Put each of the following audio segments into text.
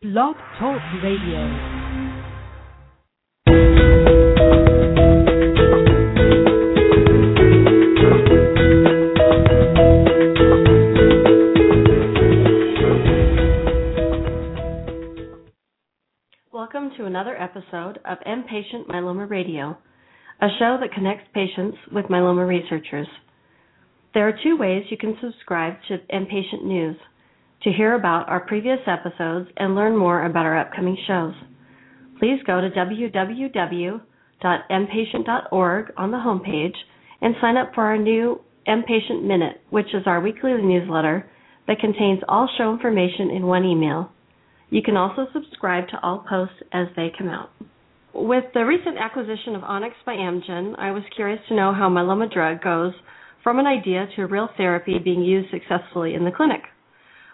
Blog Talk Radio. Welcome to another episode of M-Patient Myeloma Radio, a show that connects patients with myeloma researchers. There are two ways you can subscribe to M-Patient News to hear about our previous episodes and learn more about our upcoming shows. Please go to www.mpatient.org on the homepage and sign up for our new M-Patient Minute, which is our weekly newsletter that contains all show information in one email. You can also subscribe to all posts as they come out. With the recent acquisition of Onyx by Amgen, I was curious to know how myeloma drug goes from an idea to real therapy being used successfully in the clinic.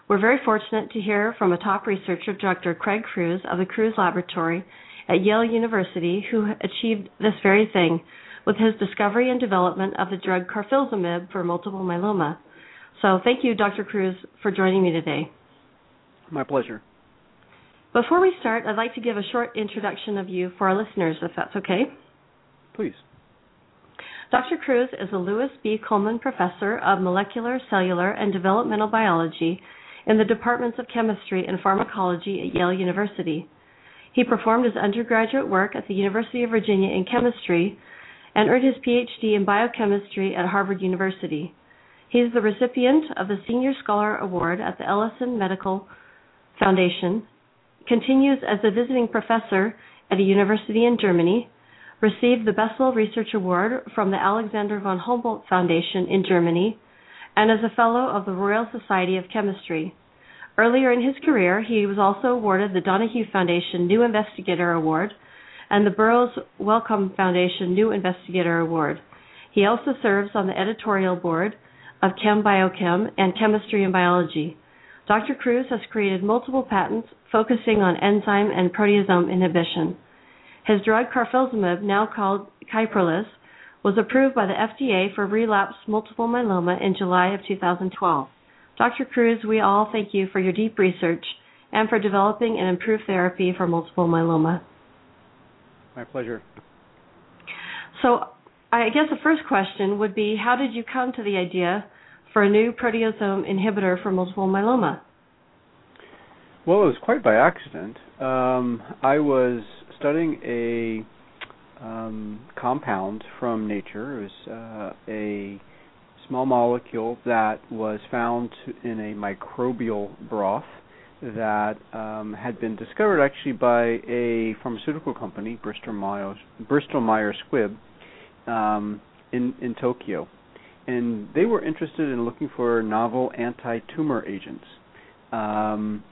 We're very fortunate to hear from a top researcher, Dr. Craig Crews of the Crews Laboratory at Yale University, who achieved this very thing with his discovery and development of the drug carfilzomib for multiple myeloma. So thank you, Dr. Crews, for joining me today. My pleasure. Before we start, I'd like to give a short introduction of you for our listeners, if that's okay. Please. Dr. Crews is a Lewis B. Coleman Professor of Molecular, Cellular, and Developmental Biology in the departments of chemistry and pharmacology at Yale University. He performed his undergraduate work at the University of Virginia in chemistry and earned his PhD in biochemistry at Harvard University. He is the recipient of the Senior Scholar Award at the Ellison Medical Foundation, continues as a visiting professor at a university in Germany, received the Bessel Research Award from the Alexander von Humboldt Foundation in Germany, and is a Fellow of the Royal Society of Chemistry. Earlier in his career, he was also awarded the Donaghue Foundation New Investigator Award and the Burroughs Wellcome Foundation New Investigator Award. He also serves on the editorial board of ChemBioChem and Chemistry and Biology. Dr. Crews has created multiple patents focusing on enzyme and proteasome inhibition. His drug carfilzomib, now called Kyprolis, was approved by the FDA for relapsed multiple myeloma in July of 2012. Dr. Crews, we all thank you for your deep research and for developing an improved therapy for multiple myeloma. My pleasure. So, I guess the first question would be how did you come to the idea for a new proteasome inhibitor for multiple myeloma? Well, it was quite by accident. Um, I was studying a um, compound from nature. It was uh, a small molecule that was found in a microbial broth that um, had been discovered actually by a pharmaceutical company, Bristol Myers, Squibb, um, in in Tokyo, and they were interested in looking for novel anti-tumor agents. Um,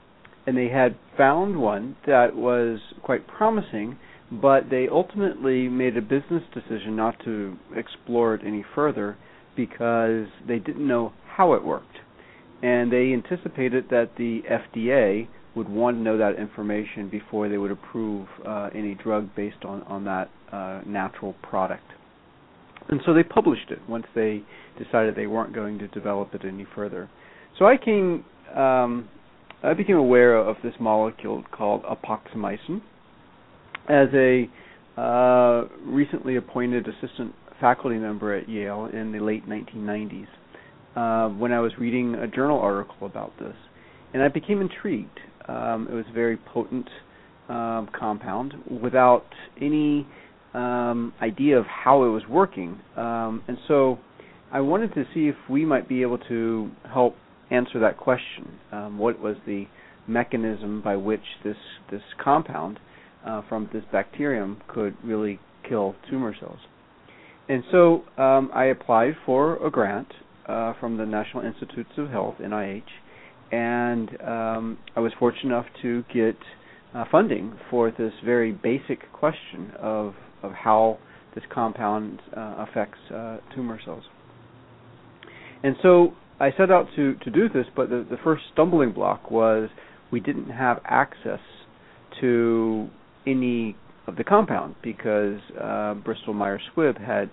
and they had found one that was quite promising, but they ultimately made a business decision not to explore it any further because they didn't know how it worked. And they anticipated that the FDA would want to know that information before they would approve uh, any drug based on, on that uh, natural product. And so they published it once they decided they weren't going to develop it any further. So I came, um, I became aware of this molecule called epoxomicin as a uh, recently appointed assistant faculty member at Yale in the late 1990s uh, when I was reading a journal article about this, and I became intrigued. Um, it was a very potent um, compound without any um, idea of how it was working, um, and so I wanted to see if we might be able to help answer that question. Um, what was the mechanism by which this this compound uh, from this bacterium could really kill tumor cells? And so um, I applied for a grant uh, from the National Institutes of Health (NIH), and um, I was fortunate enough to get uh, funding for this very basic question of of how this compound uh, affects uh, tumor cells. And so I set out to to do this, but the, the first stumbling block was we didn't have access to any of the compound because uh, Bristol Myers Squibb had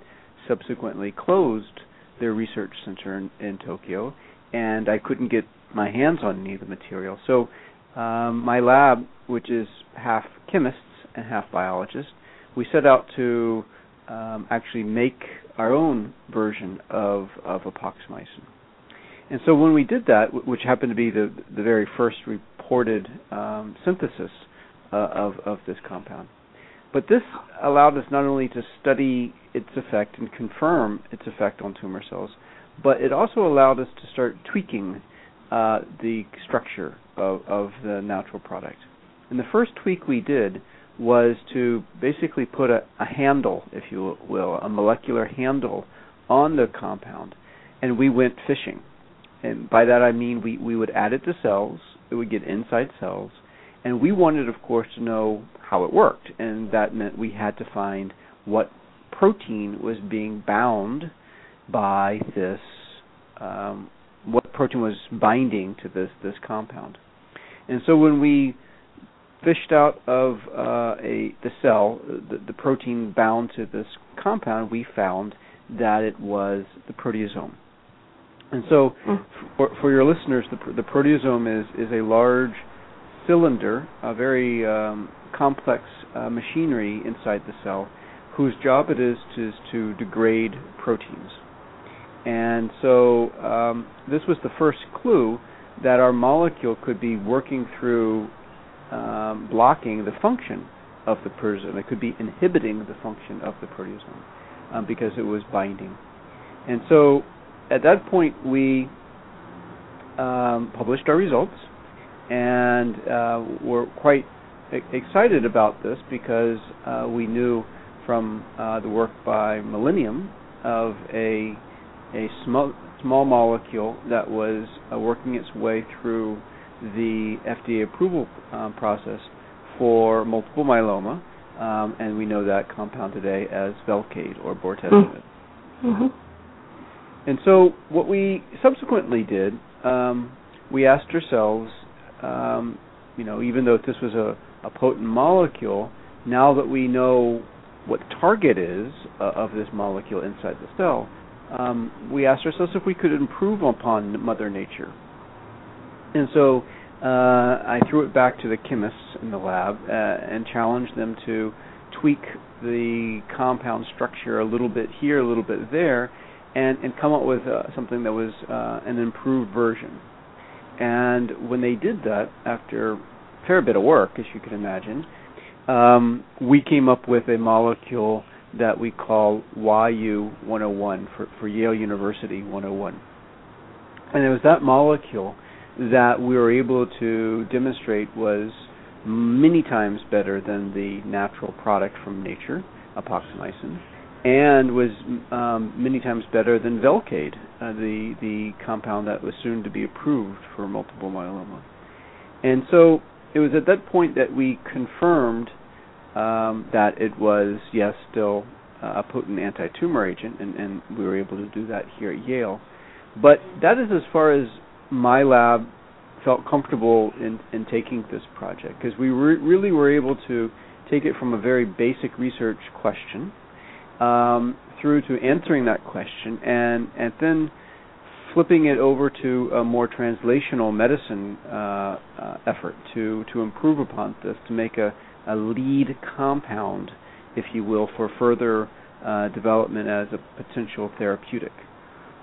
subsequently closed their research center in, in, Tokyo, and I couldn't get my hands on any of the material. So um, my lab, which is half chemists and half biologists, we set out to um, actually make our own version of, of epoxomicin. And so when we did that, which happened to be the, the very first reported um, synthesis uh, of, of this compound, but this allowed us not only to study its effect and confirm its effect on tumor cells, but it also allowed us to start tweaking uh, the structure of, of the natural product. And the first tweak we did was to basically put a, a handle, if you will, a molecular handle on the compound, and we went fishing. And by that I mean we, we would add it to cells, it would get inside cells, and we wanted, of course, to know how it worked, and that meant we had to find what protein was being bound by this, um, what protein was binding to this this compound. And so when we fished out of uh, a the cell the, the protein bound to this compound, we found that it was the proteasome. And so, mm. for, for your listeners, the, the proteasome is is a large cylinder, a very um, complex uh, machinery inside the cell, whose job it is to, is to degrade proteins. And so, um, this was the first clue that our molecule could be working through um, blocking the function of the proteasome. It could be inhibiting the function of the proteasome um, because it was binding. And so at that point, we um, published our results and uh, were quite excited about this because uh, we knew from uh, the work by Millennium of a a small small molecule that was uh, working its way through the FDA approval um, process for multiple myeloma, um, and we know that compound today as Velcade or bortezomib. Mm-hmm. And so, what we subsequently did, um, we asked ourselves, um, you know, even though this was a, a, potent molecule, now that we know what the target is uh, of this molecule inside the cell, um, we asked ourselves if we could improve upon Mother Nature. And so uh, I threw it back to the chemists in the lab uh, and challenged them to tweak the compound structure a little bit here, a little bit there, and, and come up with uh, something that was uh, an improved version. And when they did that, after a fair bit of work, as you can imagine, um, we came up with a molecule that we call YU 101 for, for Yale University 101. And it was that molecule that we were able to demonstrate was many times better than the natural product from nature, epoxomicin, and was um, many times better than Velcade, uh, the the compound that was soon to be approved for multiple myeloma. And so it was at that point that we confirmed um, that it was yes still uh, a potent anti-tumor agent, and, and we were able to do that here at Yale. But that is as far as my lab felt comfortable in, in taking this project because we re- really were able to take it from a very basic research question um, through to answering that question and and then flipping it over to a more translational medicine uh, uh, effort to to improve upon this to make a, a lead compound, if you will, for further uh, development as a potential therapeutic.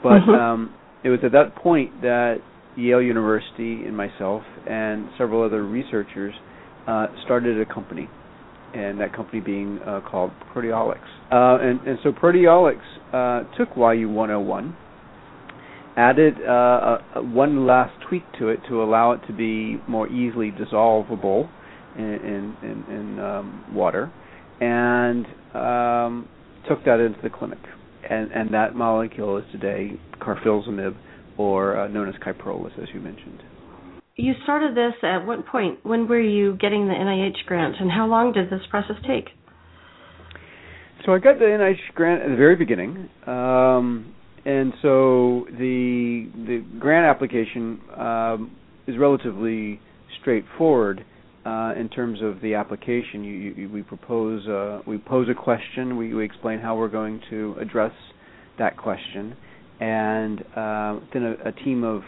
But mm-hmm. um, it was at that point that Yale University and myself and several other researchers uh, started a company, and that company being uh, called Proteolix. Uh, and, and, so Proteolix uh, took YU101, added uh, a, one last tweak to it to allow it to be more easily dissolvable in, in, in, in um, water, and um, took that into the clinic. And, and that molecule is today carfilzomib or uh, known as Kyprolis, as you mentioned. You started this at what point? When were you getting the NIH grant, and how long did this process take? So I got the NIH grant at the very beginning, um, and so the the grant application um, is relatively straightforward uh, in terms of the application. You, you, we propose uh, we pose a question, we, we explain how we're going to address that question, and uh, then a, a, team of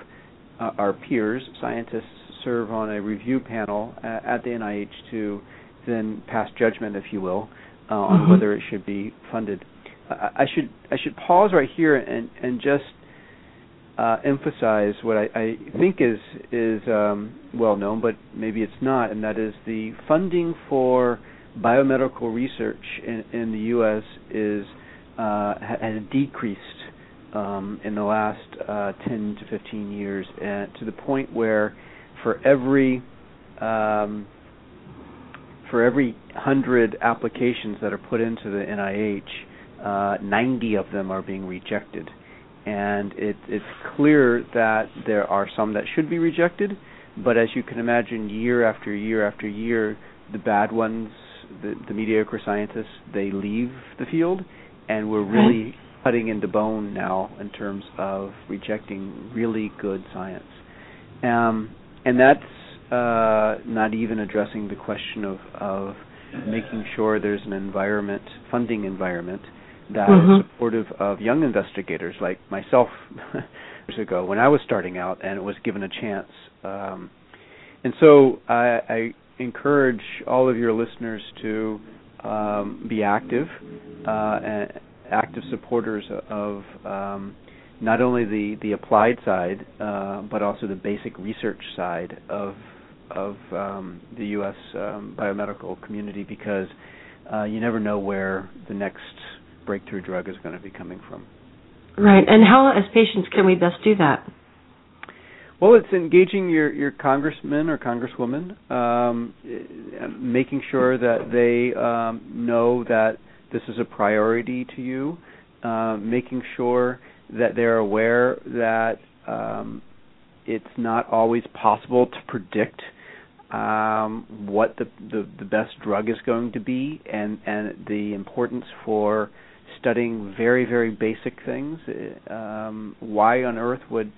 uh, our peers, scientists, serve on a review panel at, at the NIH to then pass judgment, if you will, uh, on mm-hmm. whether it should be funded. I, I should I should pause right here and and just uh, emphasize what I, I, think is is um, well known, but maybe it's not, and that is the funding for biomedical research in, in the U.S. is uh, has decreased um, in the last uh, 10 to 15 years, and to the point where for every um, for every hundred applications that are put into the NIH, uh, 90 of them are being rejected. And it, it's clear that there are some that should be rejected, but as you can imagine, year after year after year, the bad ones, the, the mediocre scientists, they leave the field, and we're really cutting into bone now in terms of rejecting really good science. Um, and that's uh, not even addressing the question of, of making sure there's an environment, funding environment, that mm-hmm. is supportive of young investigators like myself years ago when I was starting out and was given a chance. Um, and so I, I, encourage all of your listeners to um, be active, uh, and active supporters of um, not only the, the applied side, uh, but also the basic research side of of um, the U.S. Um, biomedical community, because uh, you never know where the next breakthrough drug is going to be coming from. Right. And how, as patients, can we best do that? Well, it's engaging your, your congressman or congresswoman, um, making sure that they um, know that this is a priority to you, uh, making sure that they're aware that um, it's not always possible to predict um, what the, the, the best drug is going to be, and and the importance for studying very very basic things. Um, why on earth would,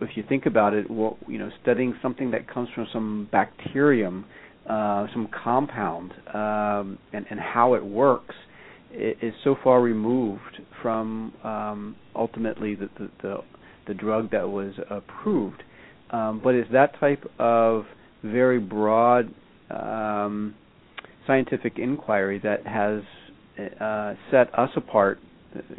if you think about it, well, you know, studying something that comes from some bacterium, uh, some compound, um, and and how it works is so far removed from um, ultimately the, the, the the drug that was approved. Um, but it's that type of very broad um, scientific inquiry that has uh, set us apart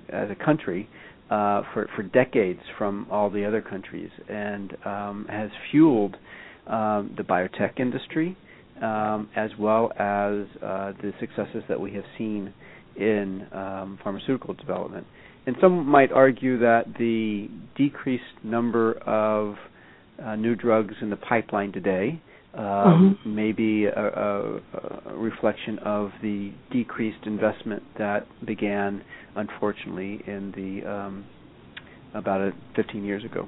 as a country uh, for for decades from all the other countries, and um, has fueled um, the biotech industry um, as well as uh, the successes that we have seen in um, pharmaceutical development. And some might argue that the decreased number of uh, new drugs in the pipeline today um, mm-hmm. maybe a, a, a, reflection of the decreased investment that began, unfortunately, in the um, about a 15 years ago.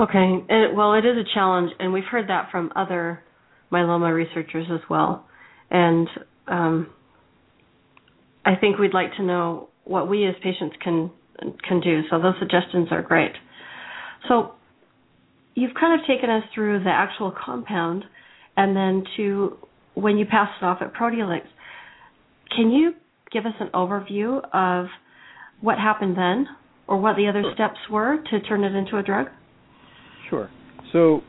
Okay, and, well, it is a challenge, and we've heard that from other myeloma researchers as well. And um, I think we'd like to know what we as patients can can do. So those suggestions are great. So you've kind of taken us through the actual compound and then to when you pass it off at Proteolix. Can you give us an overview of what happened then or what the other steps were to turn it into a drug? Sure. So,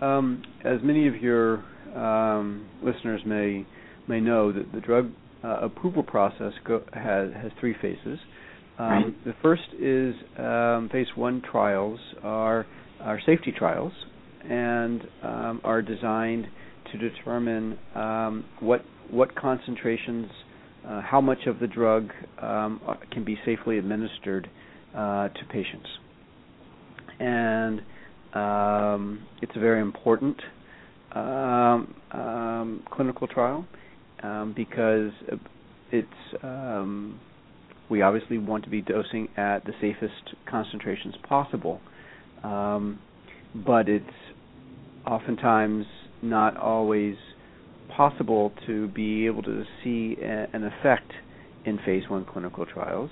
um, as many of your um, listeners may may know, that the drug uh, approval process go, has has three phases. Um, right. The first is um, phase one trials are safety trials and um, are designed to determine um, what what concentrations, uh, how much of the drug um, can be safely administered uh, to patients. And um, it's a very important um, um, clinical trial because it's we obviously want to be dosing at the safest concentrations possible um, but it's oftentimes not always possible to be able to see a, an effect in phase one clinical trials.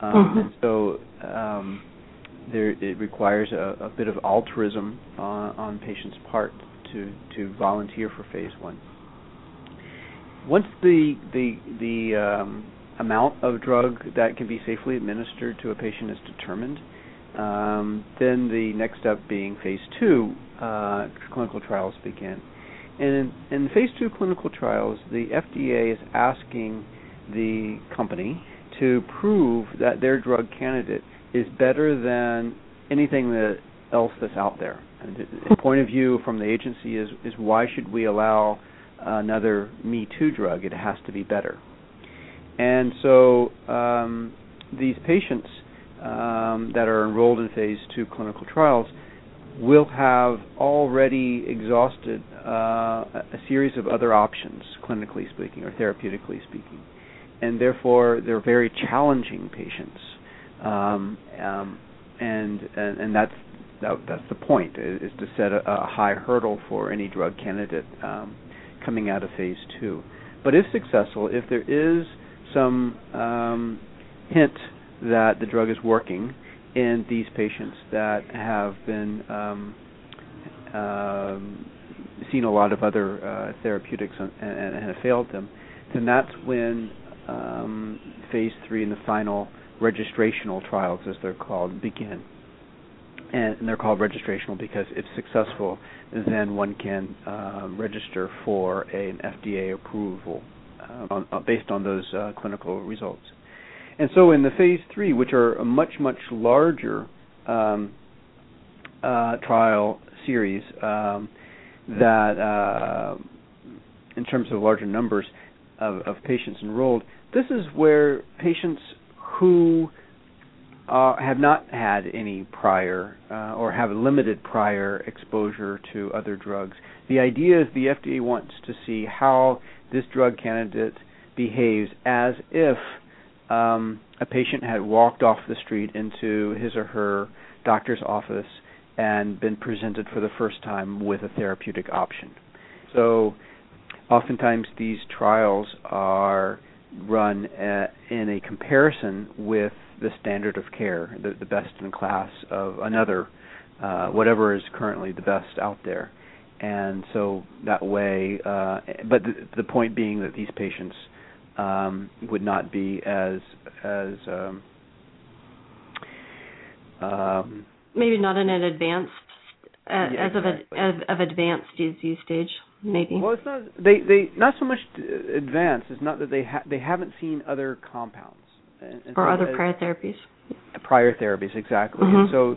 Um, mm-hmm. And so um, there, it requires a, a, bit of altruism on, on patients' part to, to volunteer for phase one. Once the the the um, amount of drug that can be safely administered to a patient is determined, um, then the next step being phase two uh, clinical trials begin. And in, in phase two clinical trials, the FDA is asking the company to prove that their drug candidate is better than anything that else that's out there. And the point of view from the agency is is why should we allow another Me Too drug? It has to be better. And so um, these patients um, that are enrolled in phase two clinical trials will have already exhausted uh, a series of other options, clinically speaking or therapeutically speaking, and therefore they're very challenging patients. Um, um, and, and and that's that, that's the point is to set a, a, high hurdle for any drug candidate um, coming out of phase two. But if successful, if there is some um, hint that the drug is working in these patients that have been um, uh, seen a lot of other uh, therapeutics and, and, and, have failed them, then that's when um, phase three and the final registrational trials, as they're called, begin. And, and they're called registrational because if successful, then one can uh, register for a, an FDA approval uh, on, uh, based on those uh, clinical results. And so in the phase three, which are a much much larger um, uh, trial series, um, that uh, in terms of larger numbers of, of, patients enrolled, this is where patients who uh, have not had any prior uh, or have limited prior exposure to other drugs. The idea is the FDA wants to see how this drug candidate behaves as if um, a patient had walked off the street into his or her doctor's office and been presented for the first time with a therapeutic option. So, oftentimes these trials are run uh, in a comparison with the standard of care, the, the best in class of another, uh, whatever is currently the best out there. And so that way, uh, but the, the point being that these patients um, would not be as as um, um, maybe not in an advanced uh, yeah, as exactly. of, a, of of advanced disease stage maybe well it's not they they not so much advanced it's not that they ha- they haven't seen other compounds and, and or so other as, prior therapies. Prior therapies exactly. Mm-hmm. and so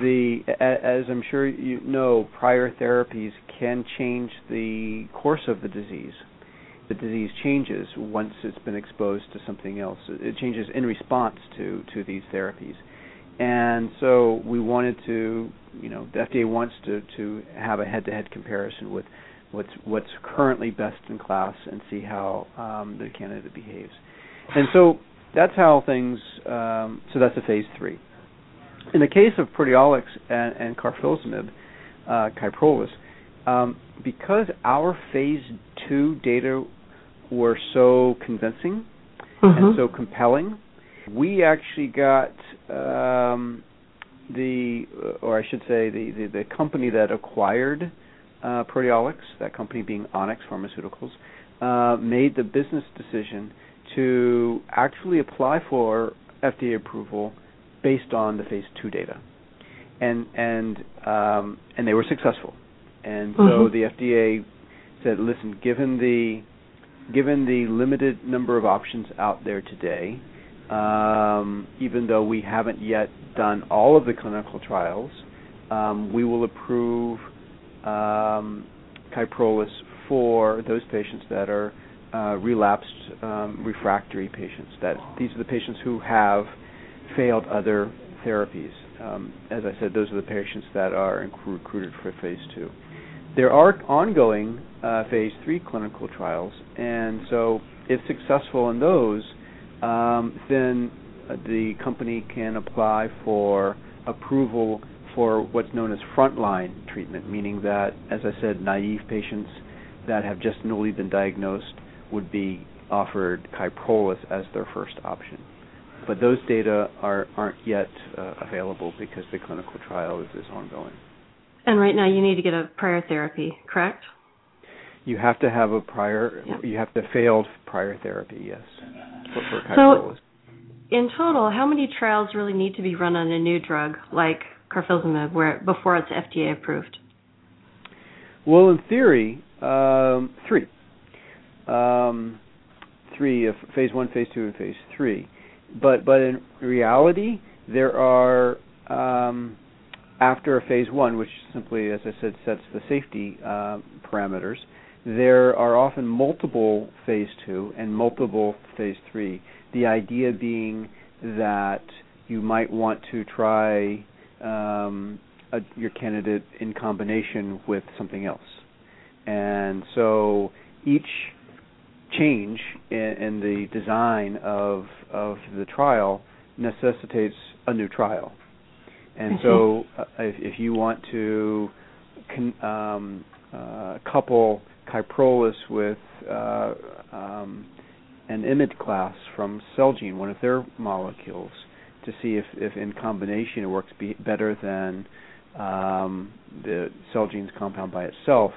the as I'm sure you know prior therapies can change the course of the disease. The disease changes once it's been exposed to something else. It changes in response to to these therapies, and so we wanted to, you know, the FDA wants to to have a head-to-head comparison with what's what's currently best in class and see how um, the candidate behaves, and so that's how things. Um, so that's a phase three. In the case of proteolix and, and carfilzomib, uh, Kyprolis, um, because our phase two data were so convincing mm-hmm. and so compelling, we actually got um, the, or I should say, the, the, the company that acquired uh, Proteolix, that company being Onyx Pharmaceuticals, uh, made the business decision to actually apply for FDA approval based on the phase two data, and and um, and they were successful, and mm-hmm. so the FDA said, listen, given the given the limited number of options out there today, um, even though we haven't yet done all of the clinical trials, um, we will approve um, Kyprolis for those patients that are uh, relapsed um, refractory patients. That these are the patients who have failed other therapies. Um, as I said, those are the patients that are recruited for phase two. There are ongoing uh, phase three clinical trials, and so if successful in those, um, then uh, the company can apply for approval for what's known as frontline treatment, meaning that, as I said, naive patients that have just newly been diagnosed would be offered Kyprolis as their first option. But those data are, aren't yet uh, available because the clinical trial is, is ongoing. And right now, you need to get a prior therapy, correct? You have to have a prior. Yeah. You have to failed prior therapy. Yes. For, for so, in total, how many trials really need to be run on a new drug like carfilzomib, where before it's FDA approved? Well, in theory, um, three. Um, three, uh, phase one, phase two, and phase three. But but in reality, there are um, after a phase one, which simply, as I said, sets the safety uh, parameters. There are often multiple phase two and multiple phase three. The idea being that you might want to try um, a, your candidate in combination with something else. And so each change in, in the design of of the trial necessitates a new trial. And so, uh, if, if, you want to con, um, uh, couple Kyprolis with uh, um, an IMiD class from Celgene, one of their molecules, to see if, if in combination it works be better than um, the Celgene's compound by itself,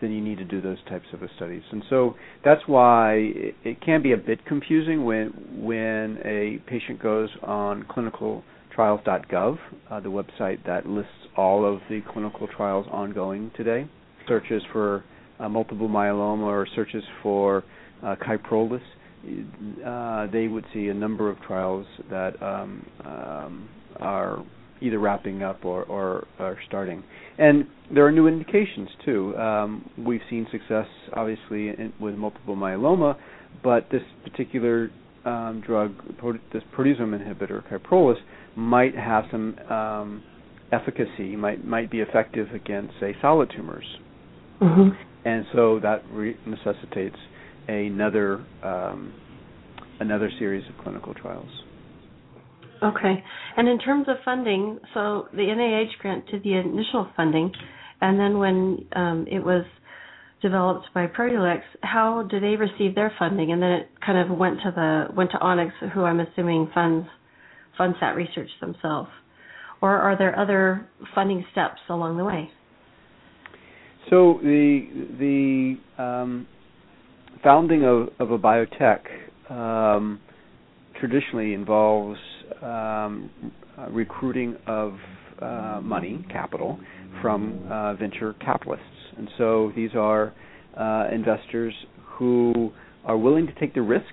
then you need to do those types of studies. And so that's why it, it can be a bit confusing when when a patient goes on clinicaltrials.gov, uh, the website that lists all of the clinical trials ongoing today, searches for uh, multiple myeloma or searches for uh, Kyprolis uh, they would see a number of trials that um, um, are either wrapping up or, or are starting. And there are new indications too. Um, we've seen success, obviously, in, with multiple myeloma, but this particular um, drug, this proteasome inhibitor, Kyprolis, might have some um, efficacy, might might be effective against, say, solid tumors. Mm-hmm. And so that re- necessitates another um, another series of clinical trials. Okay, and in terms of funding, so the NIH grant did the initial funding, and then when um, it was developed by Proteolix, how did they receive their funding? And then it kind of went to the went to Onyx, who I'm assuming funds funds that research themselves, or are there other funding steps along the way? So the the um, founding of, of a biotech um, traditionally involves um, recruiting of uh, money, capital, from uh, venture capitalists. And so these are uh, investors who are willing to take the risk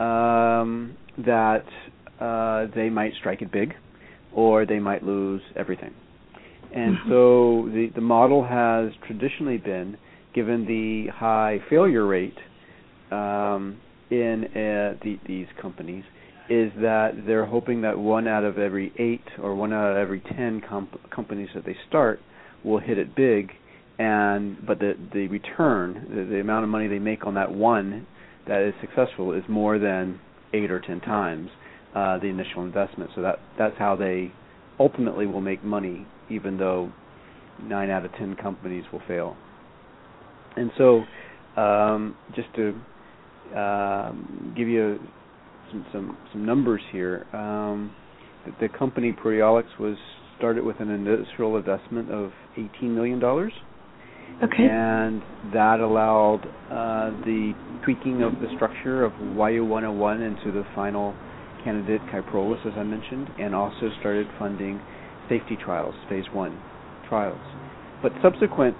um, that uh, they might strike it big or they might lose everything. And mm-hmm. so the, the model has traditionally been given the high failure rate um, in uh, the, these companies, is that they're hoping that one out of every eight or one out of every ten comp- companies that they start will hit it big, and but the the return, the, the amount of money they make on that one that is successful is more than eight or ten times uh, the initial investment. So that that's how they ultimately will make money, even though nine out of ten companies will fail. And so, um, just to um, give you some, some, some numbers here, um, the, the company Proteolix was started with an initial investment of eighteen million dollars. Okay. And that allowed uh, the tweaking of the structure of YU101 into the final candidate Kyprolis, as I mentioned, and also started funding safety trials, phase one trials. But subsequent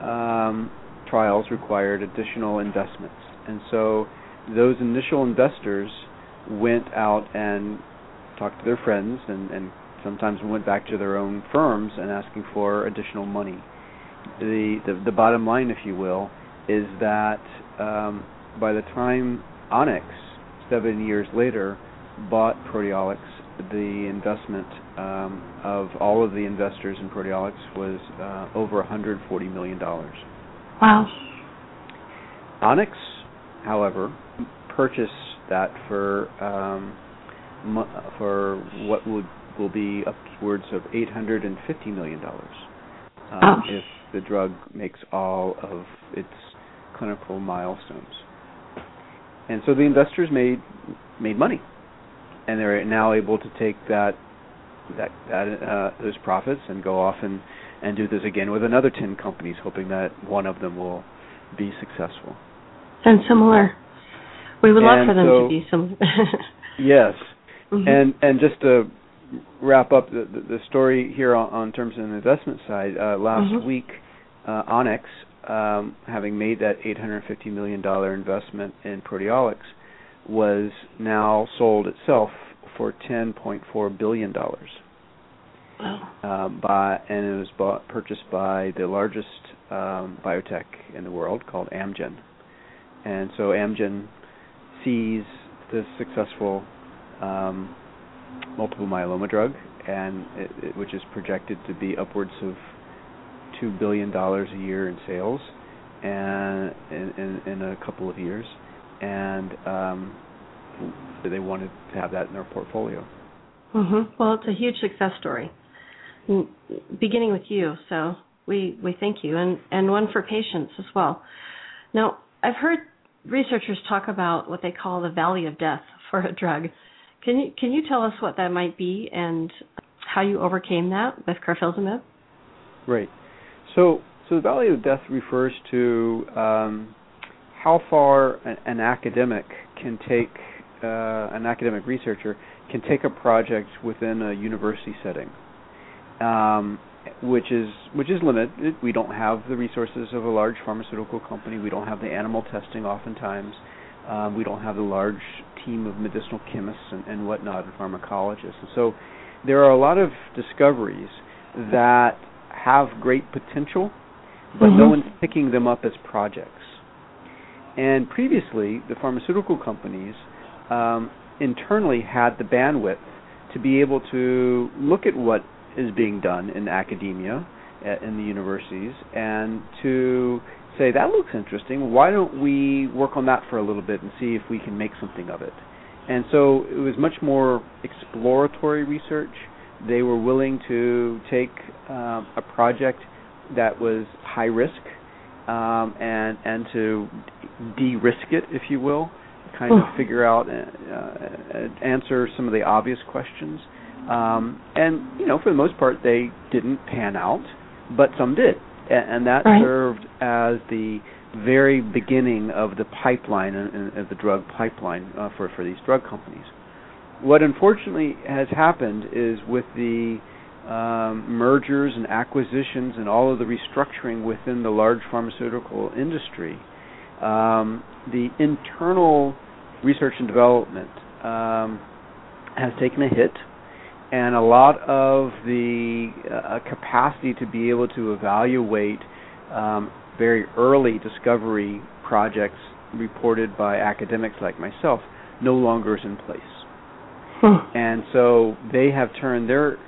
um, trials required additional investments. And so those initial investors went out and talked to their friends and, and sometimes went back to their own firms and asking for additional money. The, the, the bottom line, if you will, is that um, by the time Onyx, seven years later, bought Proteolix, the investment um, of all of the investors in Proteolix was uh, over 140 million dollars. Wow. Onyx, however, purchased that for um, for what would will be upwards of 850 million dollars um, if the drug makes all of its clinical milestones. And so the investors made made money, and they're now able to take that that that uh, those profits and go off and and do this again with another 10 companies, hoping that one of them will be successful. And similar. We would love and for them so, to be similar. yes. Mm-hmm. And and just to wrap up the, the, the story here on, on terms of the investment side, uh, last mm-hmm. week uh, Onyx, um, having made that 850 million dollar investment in Proteolix, was now sold itself for 10.4 billion dollars. Uh, by and it was bought purchased by the largest um, biotech in the world called Amgen, and so Amgen sees this successful um, multiple myeloma drug, and it, it, which is projected to be upwards of two billion dollars a year in sales, and in, in, in a couple of years, and um, they wanted to have that in their portfolio. Mm-hmm. Well, it's a huge success story beginning with you. So we we thank you, and and one for patients as well. Now, I've heard researchers talk about what they call the valley of death for a drug. Can you can you tell us what that might be and how you overcame that with carfilzomib? Right. So so the valley of death refers to um, how far an, an, academic can take uh, an academic researcher can take a project within a university setting um, which is which is limited. We don't have the resources of a large pharmaceutical company. We don't have the animal testing oftentimes. Um, we don't have the large team of medicinal chemists and, and whatnot and pharmacologists. And so there are a lot of discoveries that have great potential, but mm-hmm. no one's picking them up as projects. And previously, the pharmaceutical companies um, internally had the bandwidth to be able to look at what is being done in academia uh, in the universities. And to say that looks interesting. Why don't we work on that for a little bit and see if we can make something of it? And so it was much more exploratory research. They were willing to take um, a project that was high risk um, and and to de-risk it if you will kind of figure out uh, uh, answer some of the obvious questions um, and you know, for the most part, they didn't pan out, but some did, and, and that right. served as the very beginning of the pipeline and of the drug pipeline uh, for for these drug companies. What unfortunately has happened is with the um, mergers and acquisitions and all of the restructuring within the large pharmaceutical industry, um, the internal research and development um, has taken a hit and a lot of the uh, capacity to be able to evaluate um, very early discovery projects reported by academics like myself no longer is in place. Hmm. And so they have turned their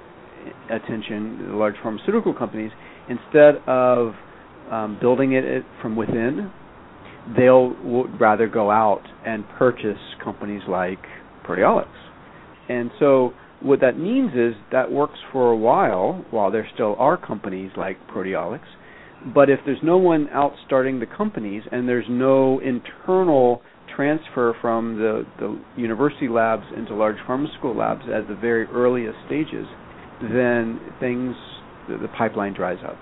attention, the large pharmaceutical companies, instead of um, building it from within, they'll would rather go out and purchase companies like Proteolix. And so what that means is that works for a while while there still are companies like Proteolix. But if there's no one out starting the companies and there's no internal transfer from the, the university labs into large pharmaceutical labs at the very earliest stages, then things, the, the pipeline dries up.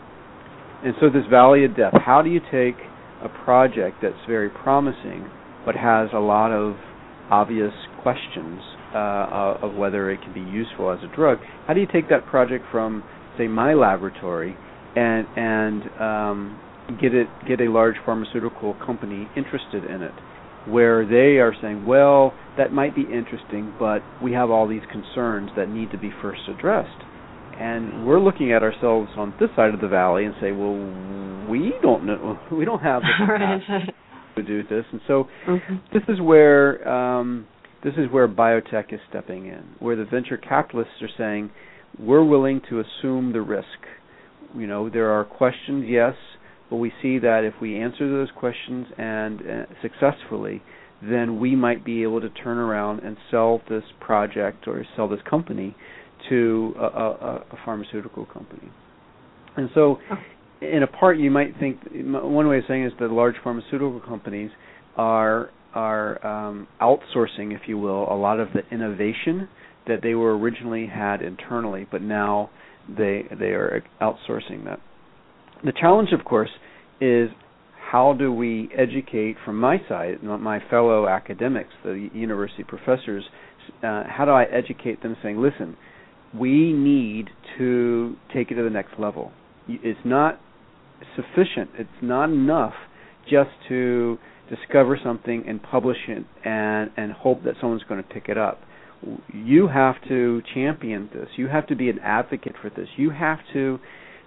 And so this valley of death, how do you take a project that's very promising but has a lot of obvious questions uh, of whether it can be useful as a drug. How do you take that project from, say, my laboratory and and um, get it get a large pharmaceutical company interested in it, where they are saying, well, that might be interesting, but we have all these concerns that need to be first addressed. And we're looking at ourselves on this side of the valley and say, well, we don't know, we don't have the right. to do this. And so mm-hmm. this is where um, this is where biotech is stepping in, where the venture capitalists are saying, we're willing to assume the risk. You know, there are questions, yes, but we see that if we answer those questions and uh, successfully, then we might be able to turn around and sell this project or sell this company to a, a, a pharmaceutical company. And so, in a part, you might think one way of saying is that large pharmaceutical companies are are um, outsourcing, if you will, a lot of the innovation that they were originally had internally, but now they they are outsourcing that. The challenge, of course, is how do we educate from my side, my fellow academics, the university professors, uh, how do I educate them saying, listen, we need to take it to the next level. It's not sufficient. It's not enough just to discover something and publish it and and hope that someone's going to pick it up. You have to champion this. You have to be an advocate for this. You have to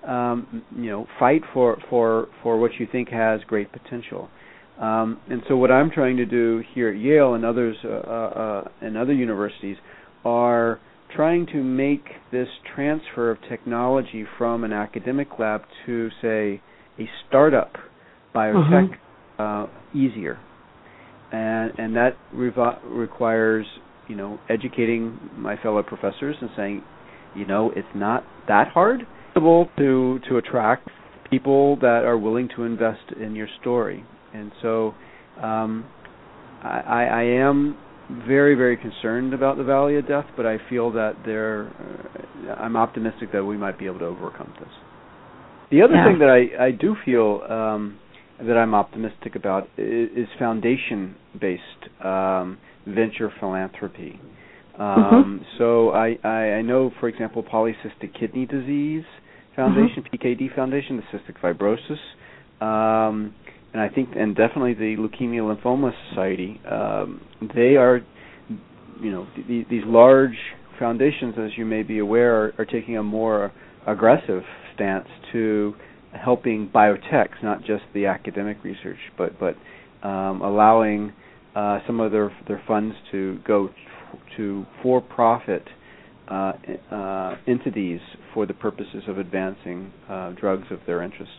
um, you know fight for for for what you think has great potential. Um, and so what I'm trying to do here at Yale and others uh, uh, and other universities are trying to make this transfer of technology from an academic lab to say a startup biotech mm-hmm. Uh, easier, and and that revo- requires you know educating my fellow professors and saying, you know, it's not that hard to to attract people that are willing to invest in your story, and so um, I, I am very very concerned about the valley of death, but I feel that there, uh, I'm optimistic that we might be able to overcome this. The other yeah. thing that I I do feel um, that I'm optimistic about is, is foundation-based um, venture philanthropy. Um, mm-hmm. So I, I, I know, for example, Polycystic Kidney Disease Foundation, mm-hmm. PKD Foundation, the Cystic Fibrosis, um, and I think, and definitely the Leukemia Lymphoma Society. Um, they are, you know, th- these large foundations, as you may be aware, are, are taking a more aggressive stance to helping biotechs, not just the academic research, but but um, allowing uh, some of their their funds to go to for-profit uh, uh, entities for the purposes of advancing uh, drugs of their interest.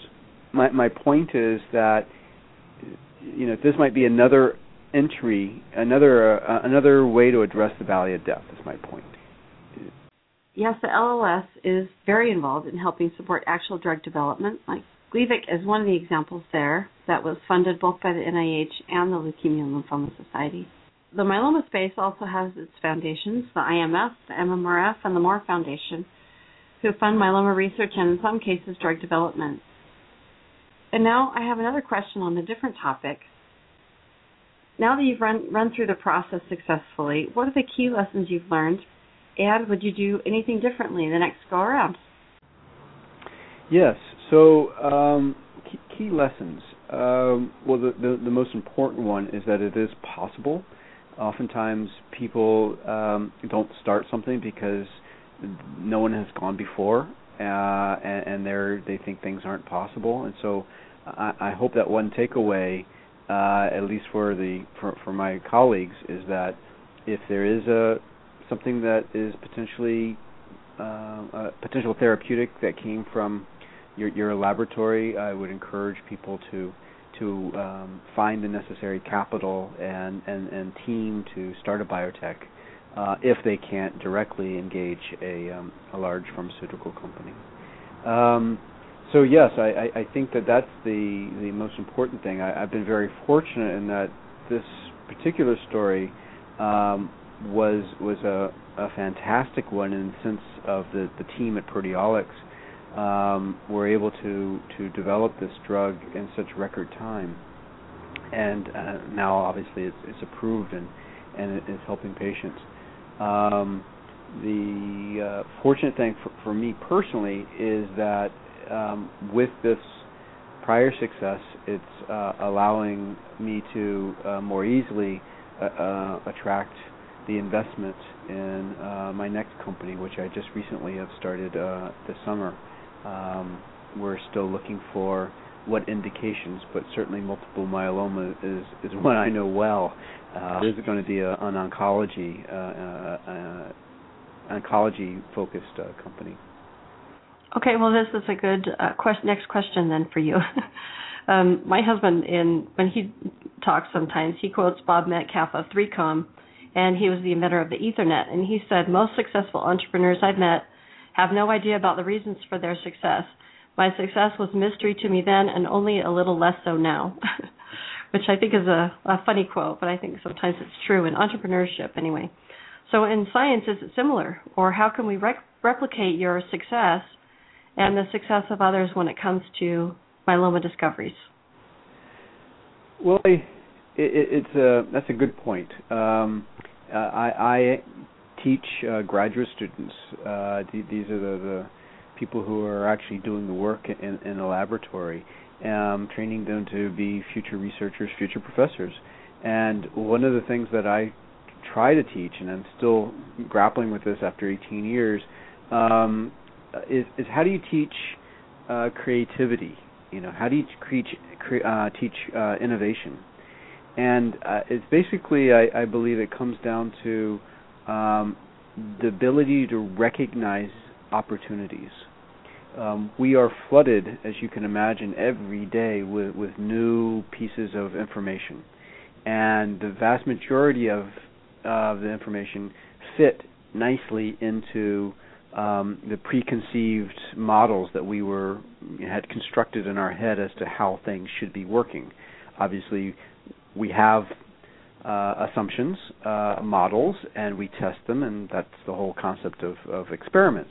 My my point is that you know this might be another entry, another uh, another way to address the valley of death. Is my point yes, the LLS is very involved in helping support actual drug development. Like Gleevec is one of the examples there that was funded both by the NIH and the Leukemia and Lymphoma Society. The myeloma space also has its foundations, the IMF, the MMRF, and the Moore Foundation, who fund myeloma research and, in some cases, drug development. And now I have another question on a different topic. Now that you've run, run through the process successfully, what are the key lessons you've learned and would you do anything differently the next go around? Yes. So um, key, key, lessons. Um, well, the, the, the most important one is that it is possible. Oftentimes, people um, don't start something because no one has gone before, uh, and, and they they think things aren't possible. And so, I, I hope that one takeaway, uh, at least for the for, for my colleagues, is that if there is a something that is potentially uh, a potential therapeutic that came from your, your laboratory, I would encourage people to to um, find the necessary capital and, and, and team to start a biotech uh, if they can't directly engage a, um, a large pharmaceutical company. Um, so yes, I, I, I think that that's the the most important thing. I, I've been very fortunate in that this particular story um, was was a, a fantastic one in the sense of the, the team at Proteolix um, were able to to develop this drug in such record time, and uh, now obviously it's, it's approved and and it is helping patients. Um, the uh, fortunate thing for, for me personally is that um, with this prior success, it's uh, allowing me to uh, more easily uh, uh attract the investment in uh, my next company, which I just recently have started uh, this summer. Um, we're still looking for what indications, but certainly multiple myeloma is is one I know well. Uh, this is going to be a, an oncology uh, uh, uh oncology focused uh, company. Okay, well, this is a good uh, quest- next question then for you. um, my husband, in when he talks, sometimes he quotes Bob Metcalfe of 3Com and he was the inventor of the Ethernet. And he said, Most successful entrepreneurs I've met have no idea about the reasons for their success. My success was mystery to me then and only a little less so now. Which I think is a, a funny quote, but I think sometimes it's true in entrepreneurship anyway. So in science, is it similar? Or how can we rec- replicate your success and the success of others when it comes to myeloma discoveries? Well, I, it, it's a that's a good point. Um, uh, I, I teach uh, graduate students. Uh, these are the, the people who are actually doing the work in, in a laboratory, um, training them to be future researchers, future professors. And one of the things that I try to teach, and I'm still grappling with this after 18 years, um, is, is how do you teach uh, creativity? You know, how do you teach uh, teach uh, innovation? And uh, it's basically, I, I, believe, it comes down to um, the ability to recognize opportunities. Um, we are flooded, as you can imagine, every day with, with new pieces of information, and the vast majority of uh, the information fit nicely into um, the preconceived models that we were had constructed in our head as to how things should be working. Obviously, we have uh, assumptions, uh, models, and we test them, and that's the whole concept of, of experiments.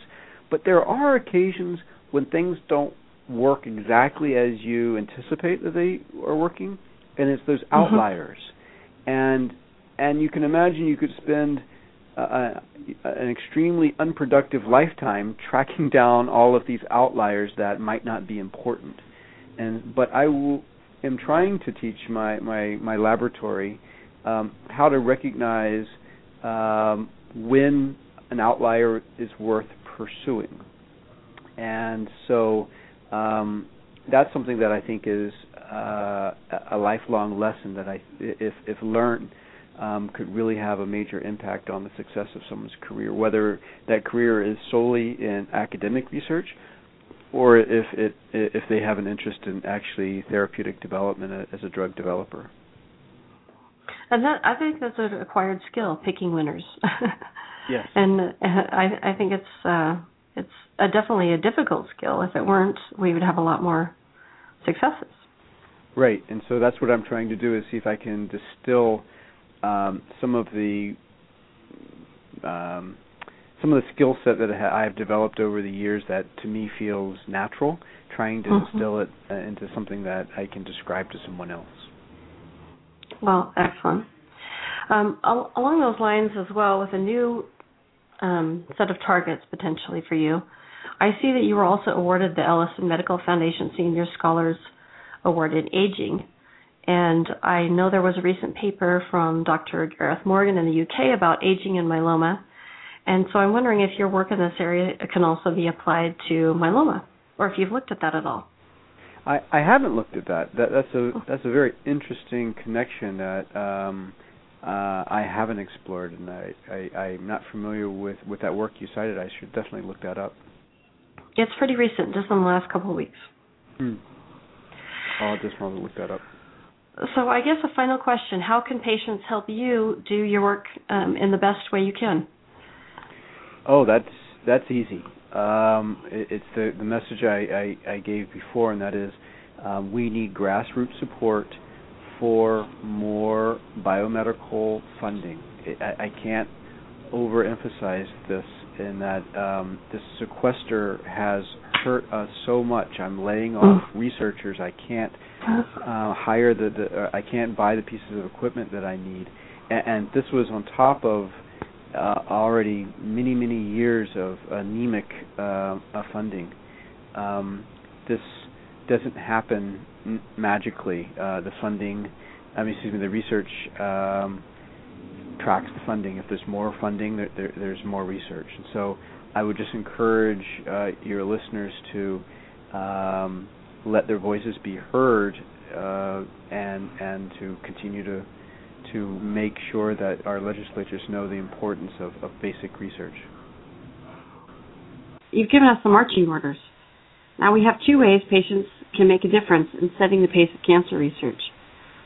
But there are occasions when things don't work exactly as you anticipate that they are working, and it's those mm-hmm. outliers. Mm-hmm. And and you can imagine you could spend uh, an extremely unproductive lifetime tracking down all of these outliers that might not be important. And but I will, am trying to teach my my my laboratory um, how to recognize um, when an outlier is worth pursuing. And so um, that's something that I think is uh, a lifelong lesson that I, if if learned um, could really have a major impact on the success of someone's career, whether that career is solely in academic research or if it if they have an interest in actually therapeutic development as a drug developer. And that I think that's an acquired skill, picking winners. yes. And uh, I I think it's uh, it's a, definitely a difficult skill. If it weren't, we would have a lot more successes. Right, and so that's what I'm trying to do is see if I can distill um, some of the um, some of the skill set that I have developed over the years that to me feels natural, trying to mm-hmm. distill it uh, into something that I can describe to someone else. Well, excellent. Um, al- along those lines as well, with a new um, set of targets potentially for you, I see that you were also awarded the Ellison Medical Foundation Senior Scholars Award in Aging. And I know there was a recent paper from Dr. Gareth Morgan in the UK about aging and myeloma. And so I'm wondering if your work in this area can also be applied to myeloma, or if you've looked at that at all. I, I haven't looked at that. that that's a oh. that's a very interesting connection that um, uh, I haven't explored, and I, I I'm not familiar with with that work you cited. I should definitely look that up. It's pretty recent, just in the last couple of weeks. Hmm. I'll just want to look that up. So I guess a final question: How can patients help you do your work um, in the best way you can? Oh, that's that's easy. Um, it, it's the the message I, I, I, gave before, and that is um, we need grassroots support for more biomedical funding. It, I, I, can't overemphasize this in that um, this sequester has hurt us so much. I'm laying off mm. researchers. I can't uh, hire the, the uh, I can't buy the pieces of equipment that I need, and, and this was on top of uh, already many many years of anemic uh, funding. Um, this doesn't happen m- magically. Uh, the funding, I mean, excuse me, the research um, tracks the funding. If there's more funding, there, there, there's more research, and so I would just encourage uh, your listeners to um, let their voices be heard uh, and and to continue to to make sure that our legislatures know the importance of, of basic research. You've given us the marching orders. Now we have two ways patients can make a difference in setting the pace of cancer research.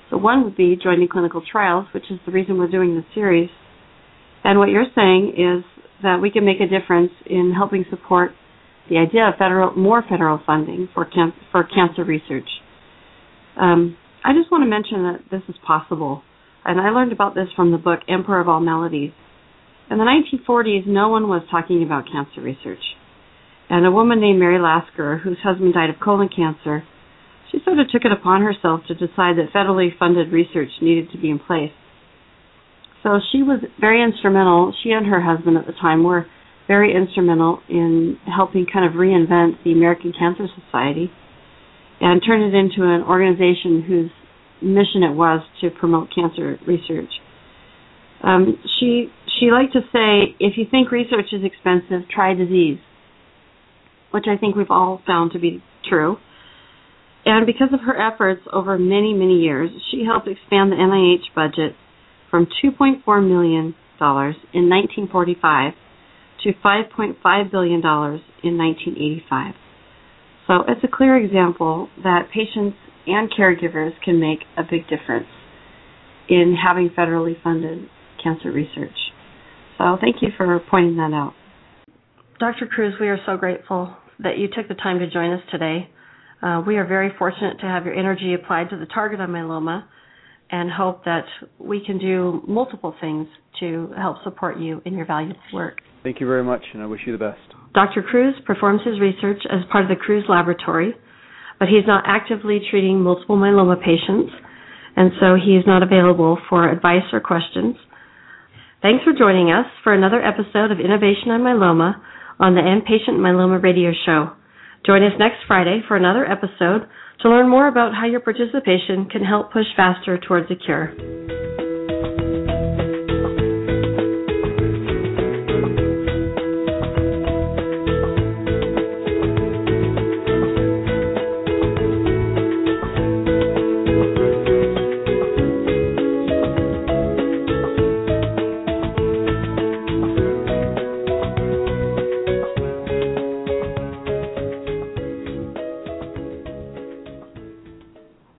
So one would be joining clinical trials, which is the reason we're doing this series. And what you're saying is that we can make a difference in helping support the idea of federal, more federal funding for for cancer research. Um, I just want to mention that this is possible, and I learned about this from the book Emperor of All Maladies. In the 1940s, no one was talking about cancer research, and a woman named Mary Lasker, whose husband died of colon cancer, she sort of took it upon herself to decide that federally funded research needed to be in place. So she was very instrumental. She and her husband at the time were very instrumental in helping kind of reinvent the American Cancer Society and turn it into an organization whose mission it was to promote cancer research. Um, she she liked to say, if you think research is expensive, try disease, which I think we've all found to be true. And because of her efforts over many many years, she helped expand the NIH budget from 2.4 million dollars in 1945 to 5.5 billion dollars in 1985. So it's a clear example that patients and caregivers can make a big difference in having federally funded cancer research. So thank you for pointing that out. Dr. Crews, we are so grateful that you took the time to join us today. Uh, we are very fortunate to have your energy applied to the target of myeloma and hope that we can do multiple things to help support you in your valuable work. Thank you very much, and I wish you the best. Dr. Crews performs his research as part of the Crews Laboratory, but he's not actively treating multiple myeloma patients, and so he is not available for advice or questions. Thanks for joining us for another episode of Innovation on Myeloma on the End Patient Myeloma Radio Show. Join us next Friday for another episode to learn more about how your participation can help push faster towards a cure.